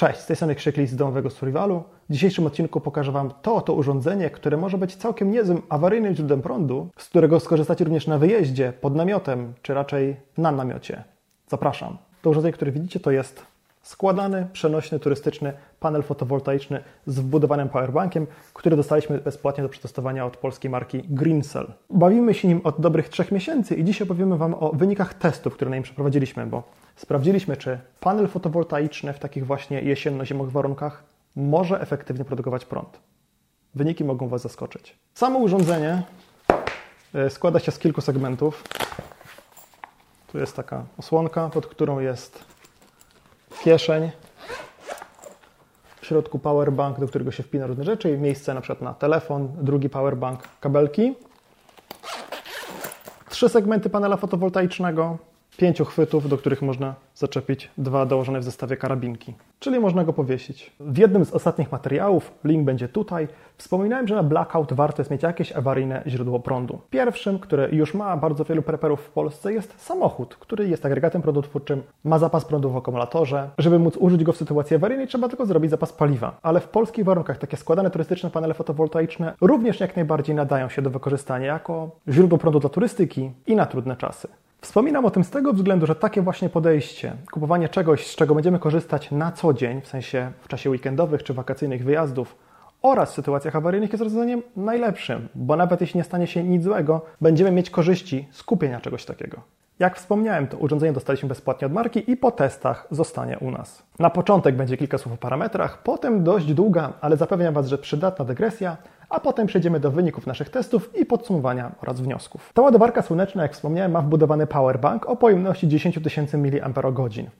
Cześć, z tej strony Krzykli z domowego survivalu. W dzisiejszym odcinku pokażę Wam to oto urządzenie, które może być całkiem niezłym awaryjnym źródłem prądu, z którego skorzystacie również na wyjeździe, pod namiotem, czy raczej na namiocie. Zapraszam. To urządzenie, które widzicie, to jest składany, przenośny, turystyczny panel fotowoltaiczny z wbudowanym powerbankiem, który dostaliśmy bezpłatnie do przetestowania od polskiej marki Greencell. Bawimy się nim od dobrych trzech miesięcy i dzisiaj opowiemy Wam o wynikach testów, które na nim przeprowadziliśmy, bo sprawdziliśmy, czy panel fotowoltaiczny w takich właśnie jesienno-zimowych warunkach może efektywnie produkować prąd. Wyniki mogą Was zaskoczyć. Samo urządzenie e, składa się z kilku segmentów. Tu jest taka osłonka, pod którą jest kieszeń, środku powerbank, do którego się wpina różne rzeczy i miejsce na przykład na telefon, drugi powerbank, kabelki. Trzy segmenty panela fotowoltaicznego, pięciu chwytów, do których można zaczepić dwa dołożone w zestawie karabinki, czyli można go powiesić. W jednym z ostatnich materiałów, link będzie tutaj, wspominałem, że na blackout warto jest mieć jakieś awaryjne źródło prądu. Pierwszym, które już ma bardzo wielu preperów w Polsce jest samochód, który jest agregatem prądotwórczym, ma zapas prądu w akumulatorze. Żeby móc użyć go w sytuacji awaryjnej trzeba tylko zrobić zapas paliwa, ale w polskich warunkach takie składane turystyczne panele fotowoltaiczne również jak najbardziej nadają się do wykorzystania jako źródło prądu dla turystyki i na trudne czasy. Wspominam o tym z tego względu, że takie właśnie podejście, kupowanie czegoś, z czego będziemy korzystać na co dzień, w sensie w czasie weekendowych czy wakacyjnych wyjazdów, oraz w sytuacjach awaryjnych jest rozwiązaniem najlepszym, bo nawet jeśli nie stanie się nic złego, będziemy mieć korzyści z kupienia czegoś takiego. Jak wspomniałem, to urządzenie dostaliśmy bezpłatnie od marki i po testach zostanie u nas. Na początek będzie kilka słów o parametrach, potem dość długa, ale zapewniam Was, że przydatna dygresja, a potem przejdziemy do wyników naszych testów i podsumowania oraz wniosków. Ta ładowarka słoneczna, jak wspomniałem, ma wbudowany powerbank o pojemności 10 tysięcy mAh.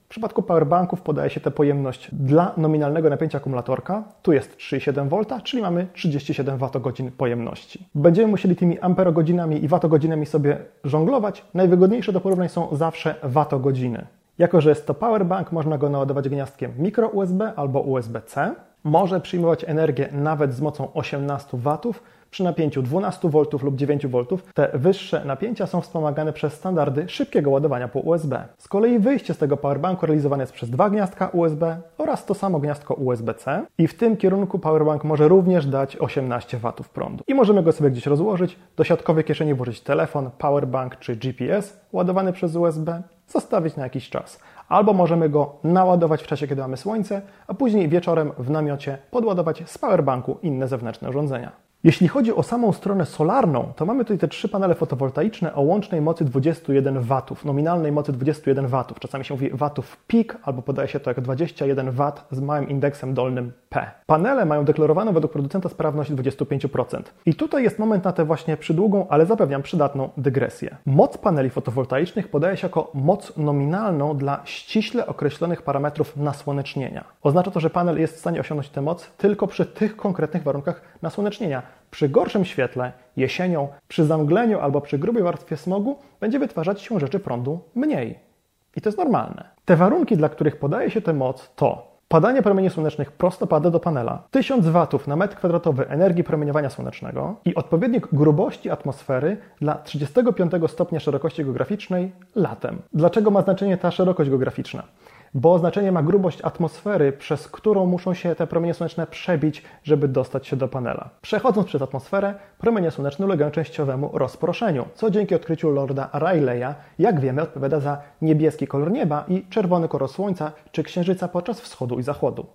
W przypadku powerbanków podaje się tę pojemność dla nominalnego napięcia akumulatorka. Tu jest 3,7 V, czyli mamy 37 Wh pojemności. Będziemy musieli tymi amperogodzinami i watogodzinami sobie żonglować. Najwygodniejsze do porównań są zawsze watogodziny. Jako, że jest to powerbank, można go naładować gniazdkiem mikro USB albo USB-C może przyjmować energię nawet z mocą 18 W przy napięciu 12 V lub 9 V. Te wyższe napięcia są wspomagane przez standardy szybkiego ładowania po USB. Z kolei wyjście z tego powerbanku realizowane jest przez dwa gniazdka USB oraz to samo gniazdko USB-C i w tym kierunku powerbank może również dać 18 W prądu. I możemy go sobie gdzieś rozłożyć, do siatkowej kieszeni włożyć telefon, powerbank czy GPS ładowany przez USB, zostawić na jakiś czas albo możemy go naładować w czasie, kiedy mamy słońce, a później wieczorem w namiocie podładować z powerbanku inne zewnętrzne urządzenia. Jeśli chodzi o samą stronę solarną, to mamy tutaj te trzy panele fotowoltaiczne o łącznej mocy 21 W, nominalnej mocy 21 W. Czasami się mówi watów peak, albo podaje się to jako 21 W z małym indeksem dolnym P. Panele mają deklarowaną według producenta sprawność 25%. I tutaj jest moment na tę właśnie przydługą, ale zapewniam przydatną dygresję. Moc paneli fotowoltaicznych podaje się jako moc nominalną dla ściśle określonych parametrów nasłonecznienia. Oznacza to, że panel jest w stanie osiągnąć tę moc tylko przy tych konkretnych warunkach nasłonecznienia przy gorszym świetle, jesienią, przy zamgleniu albo przy grubej warstwie smogu będzie wytwarzać się rzeczy prądu mniej. I to jest normalne. Te warunki, dla których podaje się tę moc, to padanie promieni słonecznych prostopadle do panela, 1000 W na metr kwadratowy energii promieniowania słonecznego i odpowiednik grubości atmosfery dla 35 stopnia szerokości geograficznej latem. Dlaczego ma znaczenie ta szerokość geograficzna? Bo oznaczenie ma grubość atmosfery, przez którą muszą się te promienie słoneczne przebić, żeby dostać się do panela. Przechodząc przez atmosferę, promienie słoneczne ulegają częściowemu rozproszeniu, co dzięki odkryciu Lorda Rayleigha, jak wiemy, odpowiada za niebieski kolor nieba i czerwony kolor słońca czy księżyca podczas wschodu i zachodu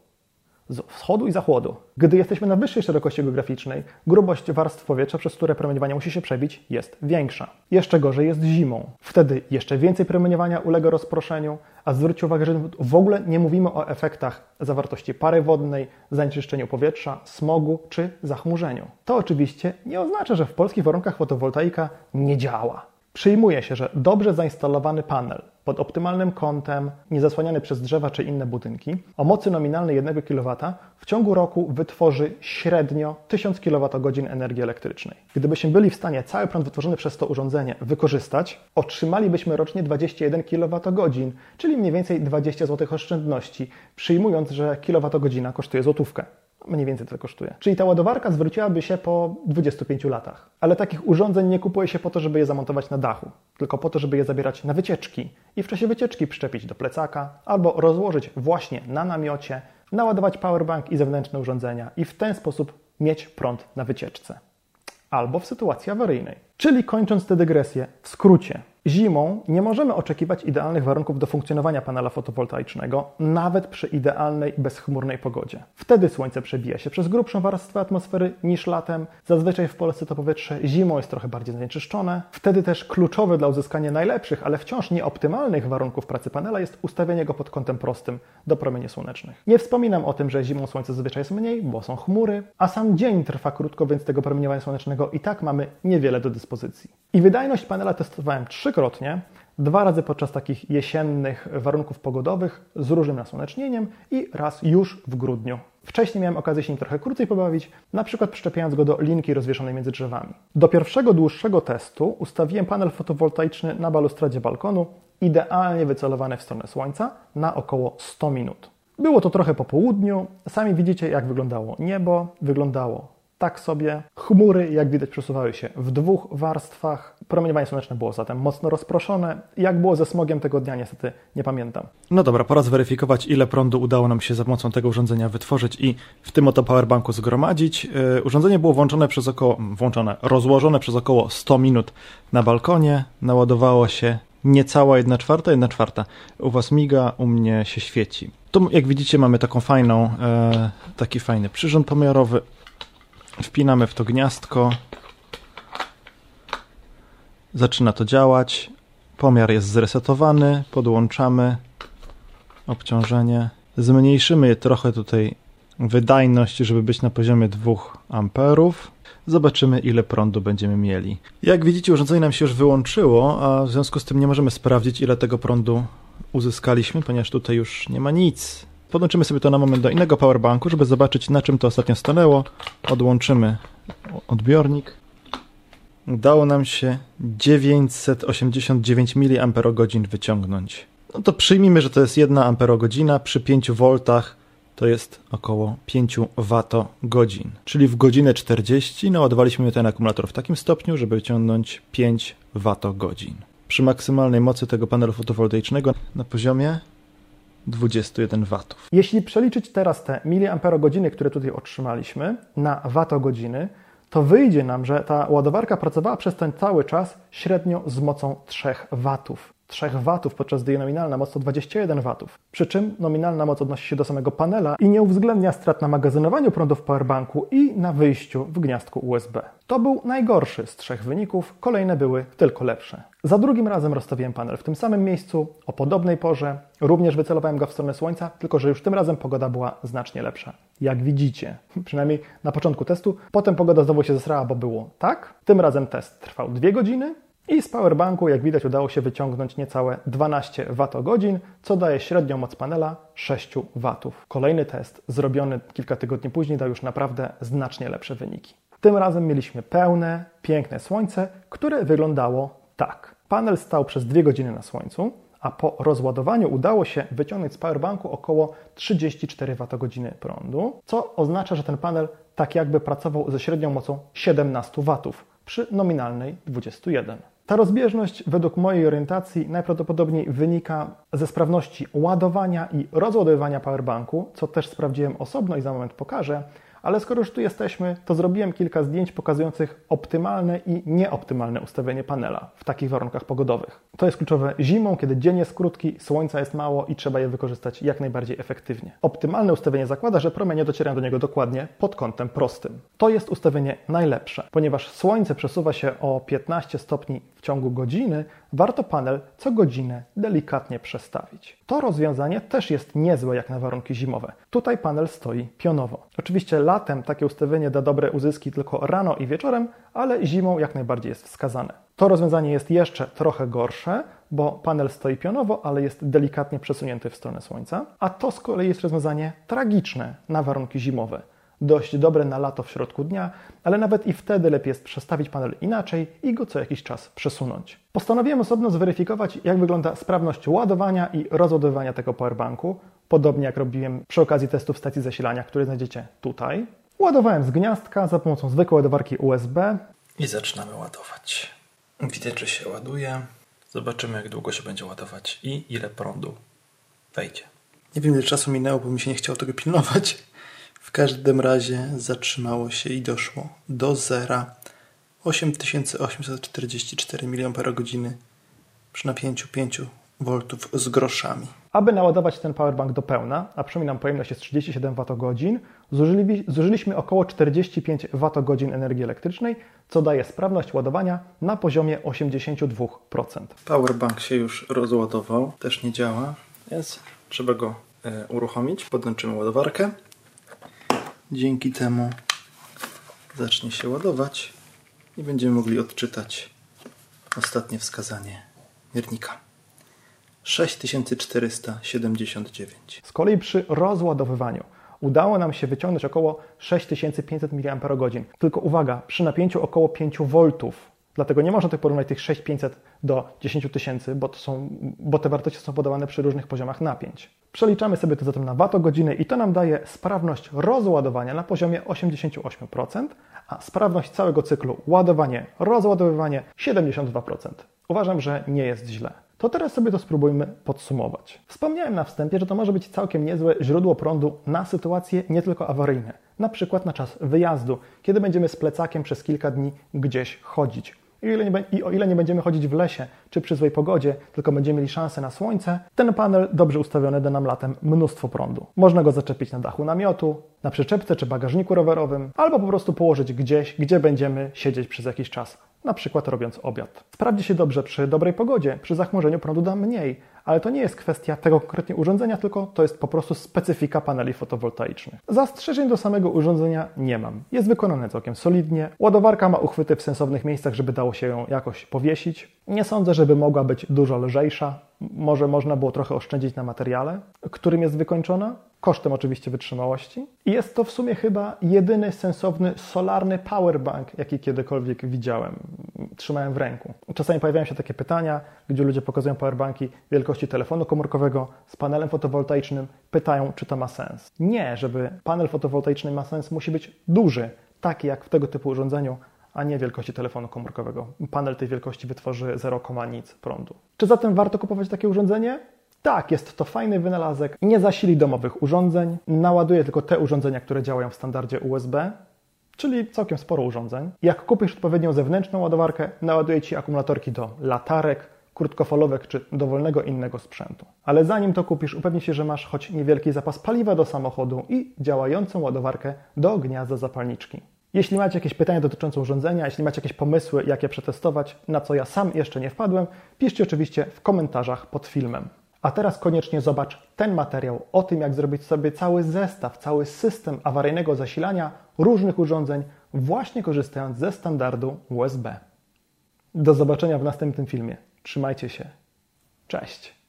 z wschodu i zachodu. Gdy jesteśmy na wyższej szerokości geograficznej, grubość warstw powietrza, przez które promieniowanie musi się przebić, jest większa. Jeszcze gorzej jest zimą. Wtedy jeszcze więcej promieniowania ulega rozproszeniu, a zwróćcie uwagę, że w ogóle nie mówimy o efektach zawartości pary wodnej, zanieczyszczeniu powietrza, smogu czy zachmurzeniu. To oczywiście nie oznacza, że w polskich warunkach fotowoltaika nie działa. Przyjmuje się, że dobrze zainstalowany panel pod optymalnym kątem, niezasłaniany przez drzewa czy inne budynki, o mocy nominalnej 1 kW w ciągu roku wytworzy średnio 1000 kWh energii elektrycznej. Gdybyśmy byli w stanie cały prąd wytworzony przez to urządzenie wykorzystać, otrzymalibyśmy rocznie 21 kWh, czyli mniej więcej 20 zł oszczędności, przyjmując, że kilowatogodzina kosztuje złotówkę mniej więcej to kosztuje. Czyli ta ładowarka zwróciłaby się po 25 latach. Ale takich urządzeń nie kupuje się po to, żeby je zamontować na dachu, tylko po to, żeby je zabierać na wycieczki i w czasie wycieczki przyczepić do plecaka albo rozłożyć właśnie na namiocie naładować powerbank i zewnętrzne urządzenia i w ten sposób mieć prąd na wycieczce. Albo w sytuacji awaryjnej. Czyli kończąc tę dygresję, w skrócie, Zimą nie możemy oczekiwać idealnych warunków do funkcjonowania panela fotowoltaicznego, nawet przy idealnej, bezchmurnej pogodzie. Wtedy słońce przebija się przez grubszą warstwę atmosfery niż latem. Zazwyczaj w Polsce to powietrze zimą jest trochę bardziej zanieczyszczone. Wtedy też kluczowe dla uzyskania najlepszych, ale wciąż nieoptymalnych warunków pracy panela jest ustawienie go pod kątem prostym do promieni słonecznych. Nie wspominam o tym, że zimą słońce zazwyczaj jest mniej, bo są chmury, a sam dzień trwa krótko, więc tego promieniowania słonecznego i tak mamy niewiele do dyspozycji. I wydajność panela testowałem trzy trzykrotnie, dwa razy podczas takich jesiennych warunków pogodowych z różnym nasłonecznieniem i raz już w grudniu. Wcześniej miałem okazję się nim trochę krócej pobawić, na przykład przyczepiając go do linki rozwieszonej między drzewami. Do pierwszego dłuższego testu ustawiłem panel fotowoltaiczny na balustradzie balkonu, idealnie wycelowany w stronę słońca, na około 100 minut. Było to trochę po południu, sami widzicie jak wyglądało niebo, wyglądało tak sobie. Chmury, jak widać, przesuwały się w dwóch warstwach. Promieniowanie słoneczne było zatem mocno rozproszone. Jak było ze smogiem tego dnia, niestety nie pamiętam. No dobra, pora zweryfikować, ile prądu udało nam się za pomocą tego urządzenia wytworzyć i w tym oto powerbanku zgromadzić. Yy, urządzenie było włączone przez około, włączone, rozłożone przez około 100 minut na balkonie. Naładowało się niecała 1 czwarta, 1 czwarta. U Was miga, u mnie się świeci. Tu, jak widzicie, mamy taką fajną, e, taki fajny przyrząd pomiarowy. Wpinamy w to gniazdko. Zaczyna to działać. Pomiar jest zresetowany. Podłączamy obciążenie. Zmniejszymy je trochę tutaj wydajność, żeby być na poziomie 2 amperów. Zobaczymy, ile prądu będziemy mieli. Jak widzicie, urządzenie nam się już wyłączyło, a w związku z tym nie możemy sprawdzić, ile tego prądu uzyskaliśmy, ponieważ tutaj już nie ma nic. Podłączymy sobie to na moment do innego powerbanku, żeby zobaczyć na czym to ostatnio stanęło. Odłączymy odbiornik. Udało nam się 989 mAh wyciągnąć. No to przyjmijmy, że to jest 1 Ah przy 5 V to jest około 5 Wh, czyli w godzinę 40 naładowaliśmy ten akumulator w takim stopniu, żeby wyciągnąć 5 Wh. Przy maksymalnej mocy tego panelu fotowoltaicznego na poziomie 21 watów. Jeśli przeliczyć teraz te miliamperogodziny, które tutaj otrzymaliśmy na watogodziny, to wyjdzie nam, że ta ładowarka pracowała przez ten cały czas średnio z mocą 3 watów. 3 watów, podczas gdy nominalna moc to 21 watów. Przy czym nominalna moc odnosi się do samego panela i nie uwzględnia strat na magazynowaniu prądu w powerbanku i na wyjściu w gniazdku USB. To był najgorszy z trzech wyników, kolejne były tylko lepsze. Za drugim razem rozstawiłem panel w tym samym miejscu, o podobnej porze, również wycelowałem go w stronę słońca, tylko że już tym razem pogoda była znacznie lepsza. Jak widzicie, przynajmniej na początku testu, potem pogoda znowu się zesrała, bo było tak. Tym razem test trwał 2 godziny, i z powerbanku, jak widać, udało się wyciągnąć niecałe 12 Wh, co daje średnią moc panela 6 W. Kolejny test, zrobiony kilka tygodni później, dał już naprawdę znacznie lepsze wyniki. Tym razem mieliśmy pełne, piękne słońce, które wyglądało tak. Panel stał przez 2 godziny na słońcu, a po rozładowaniu udało się wyciągnąć z powerbanku około 34 Wh prądu, co oznacza, że ten panel tak jakby pracował ze średnią mocą 17 W przy nominalnej 21. Ta rozbieżność według mojej orientacji najprawdopodobniej wynika ze sprawności ładowania i rozładowywania powerbanku, co też sprawdziłem osobno i za moment pokażę, ale skoro już tu jesteśmy, to zrobiłem kilka zdjęć pokazujących optymalne i nieoptymalne ustawienie panela w takich warunkach pogodowych. To jest kluczowe zimą, kiedy dzień jest krótki, słońca jest mało i trzeba je wykorzystać jak najbardziej efektywnie. Optymalne ustawienie zakłada, że promienie docierają do niego dokładnie pod kątem prostym. To jest ustawienie najlepsze, ponieważ słońce przesuwa się o 15 stopni ciągu godziny, warto panel co godzinę delikatnie przestawić. To rozwiązanie też jest niezłe jak na warunki zimowe. Tutaj panel stoi pionowo. Oczywiście latem takie ustawienie da dobre uzyski tylko rano i wieczorem, ale zimą jak najbardziej jest wskazane. To rozwiązanie jest jeszcze trochę gorsze, bo panel stoi pionowo, ale jest delikatnie przesunięty w stronę słońca, a to z kolei jest rozwiązanie tragiczne na warunki zimowe dość dobre na lato w środku dnia, ale nawet i wtedy lepiej jest przestawić panel inaczej i go co jakiś czas przesunąć. Postanowiłem osobno zweryfikować, jak wygląda sprawność ładowania i rozładowywania tego powerbanku, podobnie jak robiłem przy okazji testów stacji zasilania, które znajdziecie tutaj. Ładowałem z gniazdka za pomocą zwykłej ładowarki USB. I zaczynamy ładować. Widać, że się ładuje. Zobaczymy, jak długo się będzie ładować i ile prądu wejdzie. Nie wiem ile czasu minęło, bo mi się nie chciało tego pilnować. W każdym razie zatrzymało się i doszło do zera 8844 mAh przy napięciu 5 V z groszami. Aby naładować ten powerbank do pełna, a przypominam, pojemność jest 37 Wh, zużyli, zużyliśmy około 45 Wh energii elektrycznej, co daje sprawność ładowania na poziomie 82%. Powerbank się już rozładował, też nie działa, więc trzeba go e, uruchomić. Podłączymy ładowarkę. Dzięki temu zacznie się ładować i będziemy mogli odczytać ostatnie wskazanie miernika. 6479. Z kolei przy rozładowywaniu udało nam się wyciągnąć około 6500 mAh. Tylko uwaga, przy napięciu około 5 V. Dlatego nie można tak porównać tych 6500 do 10 tysięcy, bo, bo te wartości są podawane przy różnych poziomach napięć. Przeliczamy sobie to zatem na watogodziny i to nam daje sprawność rozładowania na poziomie 88%, a sprawność całego cyklu ładowanie, rozładowywanie 72%. Uważam, że nie jest źle. To teraz sobie to spróbujmy podsumować. Wspomniałem na wstępie, że to może być całkiem niezłe źródło prądu na sytuacje nie tylko awaryjne, na przykład na czas wyjazdu, kiedy będziemy z plecakiem przez kilka dni gdzieś chodzić. I o, ile nie, I o ile nie będziemy chodzić w lesie czy przy złej pogodzie, tylko będziemy mieli szansę na słońce, ten panel dobrze ustawiony da nam latem mnóstwo prądu. Można go zaczepić na dachu namiotu, na przyczepce czy bagażniku rowerowym, albo po prostu położyć gdzieś, gdzie będziemy siedzieć przez jakiś czas na przykład robiąc obiad. Sprawdzi się dobrze przy dobrej pogodzie, przy zachmurzeniu prądu da mniej, ale to nie jest kwestia tego konkretnie urządzenia, tylko to jest po prostu specyfika paneli fotowoltaicznych. Zastrzeżeń do samego urządzenia nie mam. Jest wykonane całkiem solidnie. Ładowarka ma uchwyty w sensownych miejscach, żeby dało się ją jakoś powiesić. Nie sądzę, żeby mogła być dużo lżejsza. Może można było trochę oszczędzić na materiale, którym jest wykończona kosztem oczywiście wytrzymałości. I jest to w sumie chyba jedyny sensowny solarny powerbank, jaki kiedykolwiek widziałem, trzymałem w ręku. Czasami pojawiają się takie pytania, gdzie ludzie pokazują powerbanki wielkości telefonu komórkowego z panelem fotowoltaicznym, pytają, czy to ma sens. Nie, żeby panel fotowoltaiczny ma sens, musi być duży, taki jak w tego typu urządzeniu, a nie wielkości telefonu komórkowego. Panel tej wielkości wytworzy 0, nic prądu. Czy zatem warto kupować takie urządzenie? Tak, jest to fajny wynalazek, nie zasili domowych urządzeń, naładuje tylko te urządzenia, które działają w standardzie USB, czyli całkiem sporo urządzeń. Jak kupisz odpowiednią zewnętrzną ładowarkę, naładuje Ci akumulatorki do latarek, krótkofalówek czy dowolnego innego sprzętu. Ale zanim to kupisz, upewnij się, że masz choć niewielki zapas paliwa do samochodu i działającą ładowarkę do gniazda zapalniczki. Jeśli macie jakieś pytania dotyczące urządzenia, jeśli macie jakieś pomysły, jak je przetestować, na co ja sam jeszcze nie wpadłem, piszcie oczywiście w komentarzach pod filmem. A teraz koniecznie zobacz ten materiał o tym, jak zrobić sobie cały zestaw, cały system awaryjnego zasilania różnych urządzeń, właśnie korzystając ze standardu USB. Do zobaczenia w następnym filmie. Trzymajcie się. Cześć.